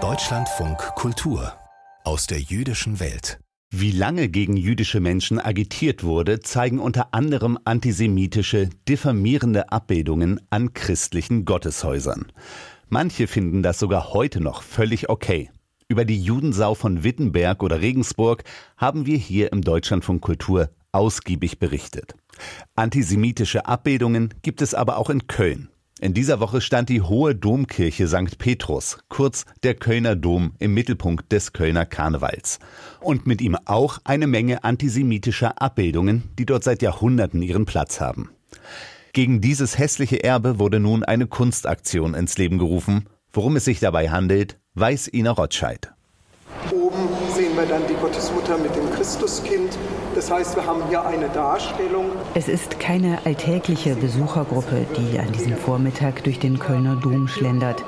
Deutschlandfunk Kultur aus der jüdischen Welt. Wie lange gegen jüdische Menschen agitiert wurde, zeigen unter anderem antisemitische, diffamierende Abbildungen an christlichen Gotteshäusern. Manche finden das sogar heute noch völlig okay. Über die Judensau von Wittenberg oder Regensburg haben wir hier im Deutschlandfunk Kultur ausgiebig berichtet. Antisemitische Abbildungen gibt es aber auch in Köln. In dieser Woche stand die Hohe Domkirche St. Petrus, kurz der Kölner Dom, im Mittelpunkt des Kölner Karnevals. Und mit ihm auch eine Menge antisemitischer Abbildungen, die dort seit Jahrhunderten ihren Platz haben. Gegen dieses hässliche Erbe wurde nun eine Kunstaktion ins Leben gerufen. Worum es sich dabei handelt, weiß Ina Rotscheid. Oben sehen wir dann die Gottesmutter mit dem Christuskind das heißt, wir haben hier eine Darstellung. Es ist keine alltägliche Besuchergruppe, die an diesem Vormittag durch den Kölner Dom schlendert.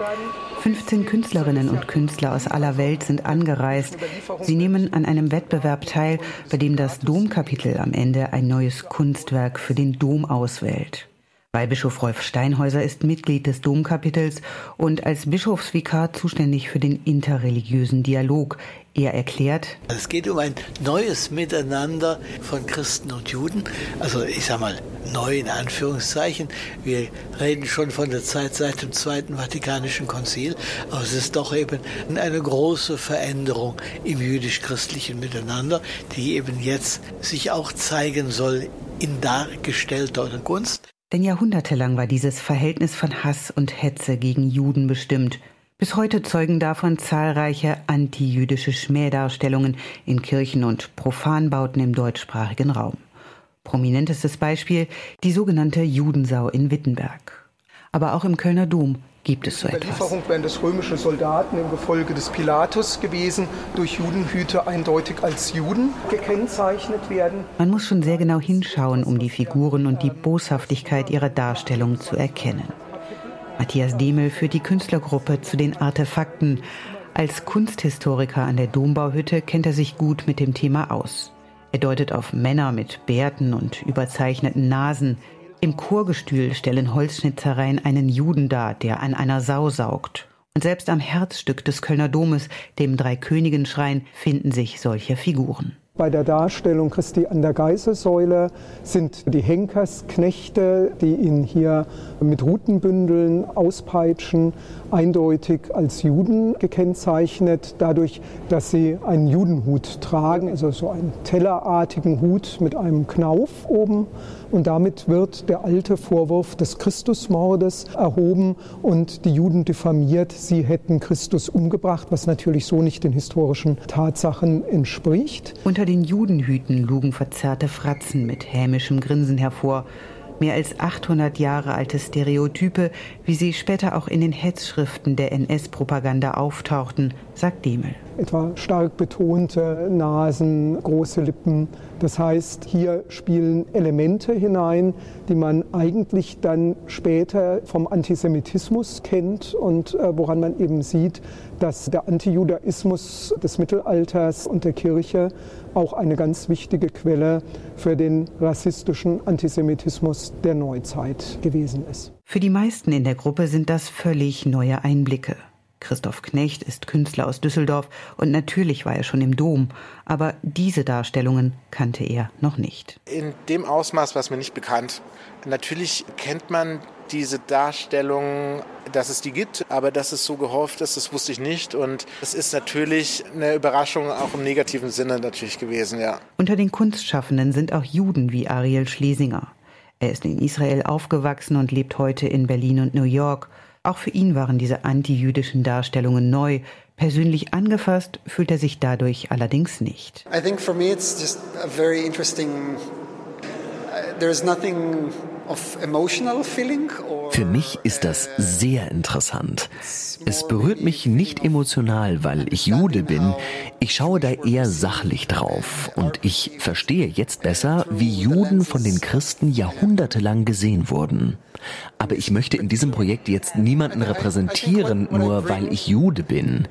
15 Künstlerinnen und Künstler aus aller Welt sind angereist. Sie nehmen an einem Wettbewerb teil, bei dem das Domkapitel am Ende ein neues Kunstwerk für den Dom auswählt. Weihbischof Rolf Steinhäuser ist Mitglied des Domkapitels und als Bischofsvikar zuständig für den interreligiösen Dialog. Er erklärt, es geht um ein neues Miteinander von Christen und Juden. Also ich sage mal neu in Anführungszeichen. Wir reden schon von der Zeit seit dem Zweiten Vatikanischen Konzil, aber es ist doch eben eine große Veränderung im jüdisch-christlichen Miteinander, die eben jetzt sich auch zeigen soll in dargestellter Kunst. Denn jahrhundertelang war dieses Verhältnis von Hass und Hetze gegen Juden bestimmt. Bis heute zeugen davon zahlreiche antijüdische Schmähdarstellungen in Kirchen und Profanbauten im deutschsprachigen Raum. Prominentestes Beispiel die sogenannte Judensau in Wittenberg. Aber auch im Kölner Dom gibt es so etwas. Die Überlieferung wären das römische Soldaten im Gefolge des Pilatus gewesen, durch Judenhüte eindeutig als Juden gekennzeichnet werden. Man muss schon sehr genau hinschauen, um die Figuren und die Boshaftigkeit ihrer Darstellung zu erkennen. Matthias Demel führt die Künstlergruppe zu den Artefakten. Als Kunsthistoriker an der Dombauhütte kennt er sich gut mit dem Thema aus. Er deutet auf Männer mit Bärten und überzeichneten Nasen, im Chorgestühl stellen Holzschnitzereien einen Juden dar, der an einer Sau saugt. Und selbst am Herzstück des Kölner Domes, dem Dreikönigenschrein, finden sich solche Figuren. Bei der Darstellung Christi an der Geißelsäule sind die Henkersknechte, die ihn hier mit Rutenbündeln auspeitschen, eindeutig als Juden gekennzeichnet, dadurch, dass sie einen Judenhut tragen, also so einen tellerartigen Hut mit einem Knauf oben. Und damit wird der alte Vorwurf des Christusmordes erhoben und die Juden diffamiert, sie hätten Christus umgebracht, was natürlich so nicht den historischen Tatsachen entspricht. Unter den Judenhüten lugen verzerrte Fratzen mit hämischem Grinsen hervor mehr als 800 Jahre alte Stereotype, wie sie später auch in den Hetzschriften der NS-Propaganda auftauchten, sagt Demel. Etwa stark betonte Nasen, große Lippen. Das heißt, hier spielen Elemente hinein, die man eigentlich dann später vom Antisemitismus kennt und äh, woran man eben sieht, dass der Antijudaismus des Mittelalters und der Kirche auch eine ganz wichtige Quelle für den rassistischen Antisemitismus der Neuzeit gewesen ist. Für die meisten in der Gruppe sind das völlig neue Einblicke. Christoph Knecht ist Künstler aus Düsseldorf und natürlich war er schon im Dom, aber diese Darstellungen kannte er noch nicht. In dem Ausmaß war es mir nicht bekannt. Natürlich kennt man diese Darstellung, dass es die gibt, aber dass es so gehofft ist, das wusste ich nicht. Und es ist natürlich eine Überraschung, auch im negativen Sinne natürlich gewesen, ja. Unter den Kunstschaffenden sind auch Juden wie Ariel Schlesinger. Er ist in Israel aufgewachsen und lebt heute in Berlin und New York. Auch für ihn waren diese antijüdischen Darstellungen neu. Persönlich angefasst fühlt er sich dadurch allerdings nicht. I think for me it's just a very interesting uh, there's nothing für mich ist das sehr interessant. Es berührt mich nicht emotional, weil ich Jude bin. Ich schaue da eher sachlich drauf und ich verstehe jetzt besser, wie Juden von den Christen jahrhundertelang gesehen wurden. Aber ich möchte in diesem Projekt jetzt niemanden repräsentieren, nur weil ich Jude bin.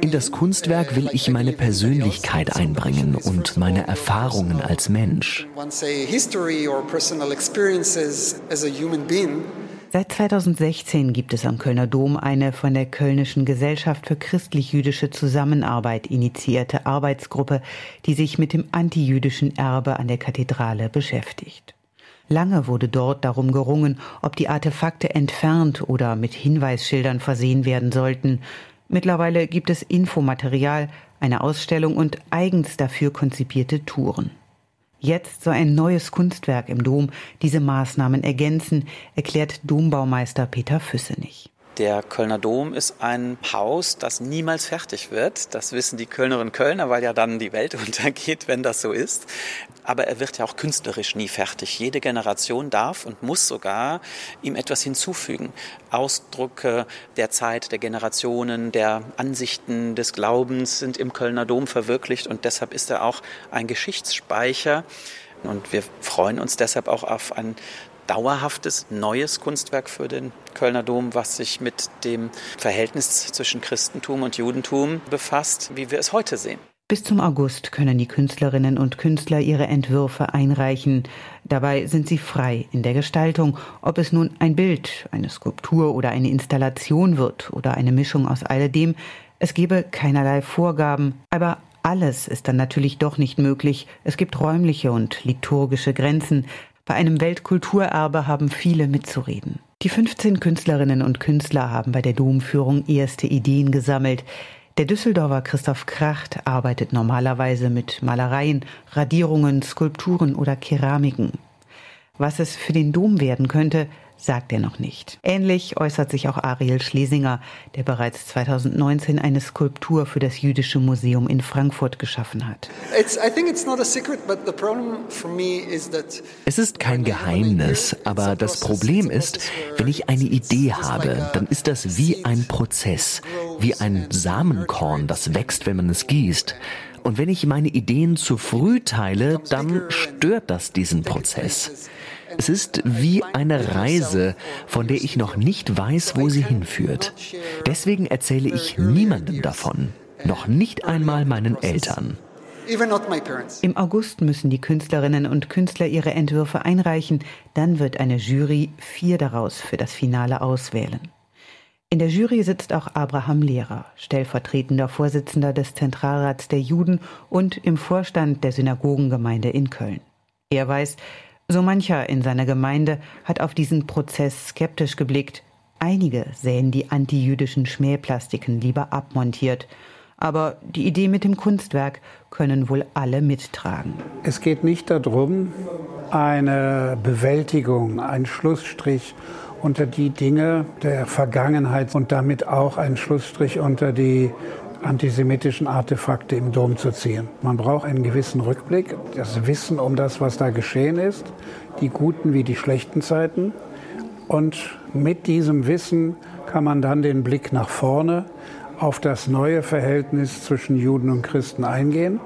In das Kunstwerk will ich meine Persönlichkeit einbringen und meine Erfahrungen als Mensch. Seit 2016 gibt es am Kölner Dom eine von der Kölnischen Gesellschaft für christlich-jüdische Zusammenarbeit initiierte Arbeitsgruppe, die sich mit dem antijüdischen Erbe an der Kathedrale beschäftigt. Lange wurde dort darum gerungen, ob die Artefakte entfernt oder mit Hinweisschildern versehen werden sollten. Mittlerweile gibt es Infomaterial, eine Ausstellung und eigens dafür konzipierte Touren. Jetzt soll ein neues Kunstwerk im Dom diese Maßnahmen ergänzen, erklärt Dombaumeister Peter Füssenich. Der Kölner Dom ist ein Haus, das niemals fertig wird. Das wissen die Kölnerinnen und Kölner, weil ja dann die Welt untergeht, wenn das so ist. Aber er wird ja auch künstlerisch nie fertig. Jede Generation darf und muss sogar ihm etwas hinzufügen. Ausdrücke der Zeit, der Generationen, der Ansichten des Glaubens sind im Kölner Dom verwirklicht und deshalb ist er auch ein Geschichtsspeicher. Und wir freuen uns deshalb auch auf ein dauerhaftes neues Kunstwerk für den Kölner Dom, was sich mit dem Verhältnis zwischen Christentum und Judentum befasst, wie wir es heute sehen. Bis zum August können die Künstlerinnen und Künstler ihre Entwürfe einreichen. Dabei sind sie frei in der Gestaltung, ob es nun ein Bild, eine Skulptur oder eine Installation wird oder eine Mischung aus alledem. Es gebe keinerlei Vorgaben, aber alles ist dann natürlich doch nicht möglich. Es gibt räumliche und liturgische Grenzen. Bei einem Weltkulturerbe haben viele mitzureden. Die 15 Künstlerinnen und Künstler haben bei der Domführung erste Ideen gesammelt. Der Düsseldorfer Christoph Kracht arbeitet normalerweise mit Malereien, Radierungen, Skulpturen oder Keramiken. Was es für den Dom werden könnte, sagt er noch nicht. Ähnlich äußert sich auch Ariel Schlesinger, der bereits 2019 eine Skulptur für das Jüdische Museum in Frankfurt geschaffen hat. Es ist kein Geheimnis, aber das Problem ist, wenn ich eine Idee habe, dann ist das wie ein Prozess, wie ein Samenkorn, das wächst, wenn man es gießt. Und wenn ich meine Ideen zu früh teile, dann stört das diesen Prozess. Es ist wie eine Reise, von der ich noch nicht weiß, wo sie hinführt. Deswegen erzähle ich niemandem davon, noch nicht einmal meinen Eltern. Im August müssen die Künstlerinnen und Künstler ihre Entwürfe einreichen, dann wird eine Jury vier daraus für das Finale auswählen. In der Jury sitzt auch Abraham Lehrer, stellvertretender Vorsitzender des Zentralrats der Juden und im Vorstand der Synagogengemeinde in Köln. Er weiß, so mancher in seiner Gemeinde hat auf diesen Prozess skeptisch geblickt. Einige sähen die antijüdischen Schmähplastiken lieber abmontiert. Aber die Idee mit dem Kunstwerk können wohl alle mittragen. Es geht nicht darum, eine Bewältigung, einen Schlussstrich unter die Dinge der Vergangenheit und damit auch einen Schlussstrich unter die antisemitischen Artefakte im Dom zu ziehen. Man braucht einen gewissen Rückblick, das Wissen um das, was da geschehen ist, die guten wie die schlechten Zeiten. Und mit diesem Wissen kann man dann den Blick nach vorne auf das neue Verhältnis zwischen Juden und Christen eingehen.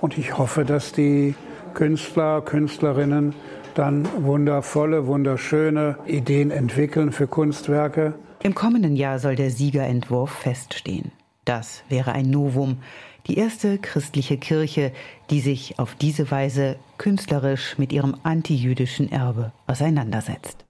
Und ich hoffe, dass die Künstler, Künstlerinnen dann wundervolle, wunderschöne Ideen entwickeln für Kunstwerke. Im kommenden Jahr soll der Siegerentwurf feststehen. Das wäre ein Novum, die erste christliche Kirche, die sich auf diese Weise künstlerisch mit ihrem antijüdischen Erbe auseinandersetzt.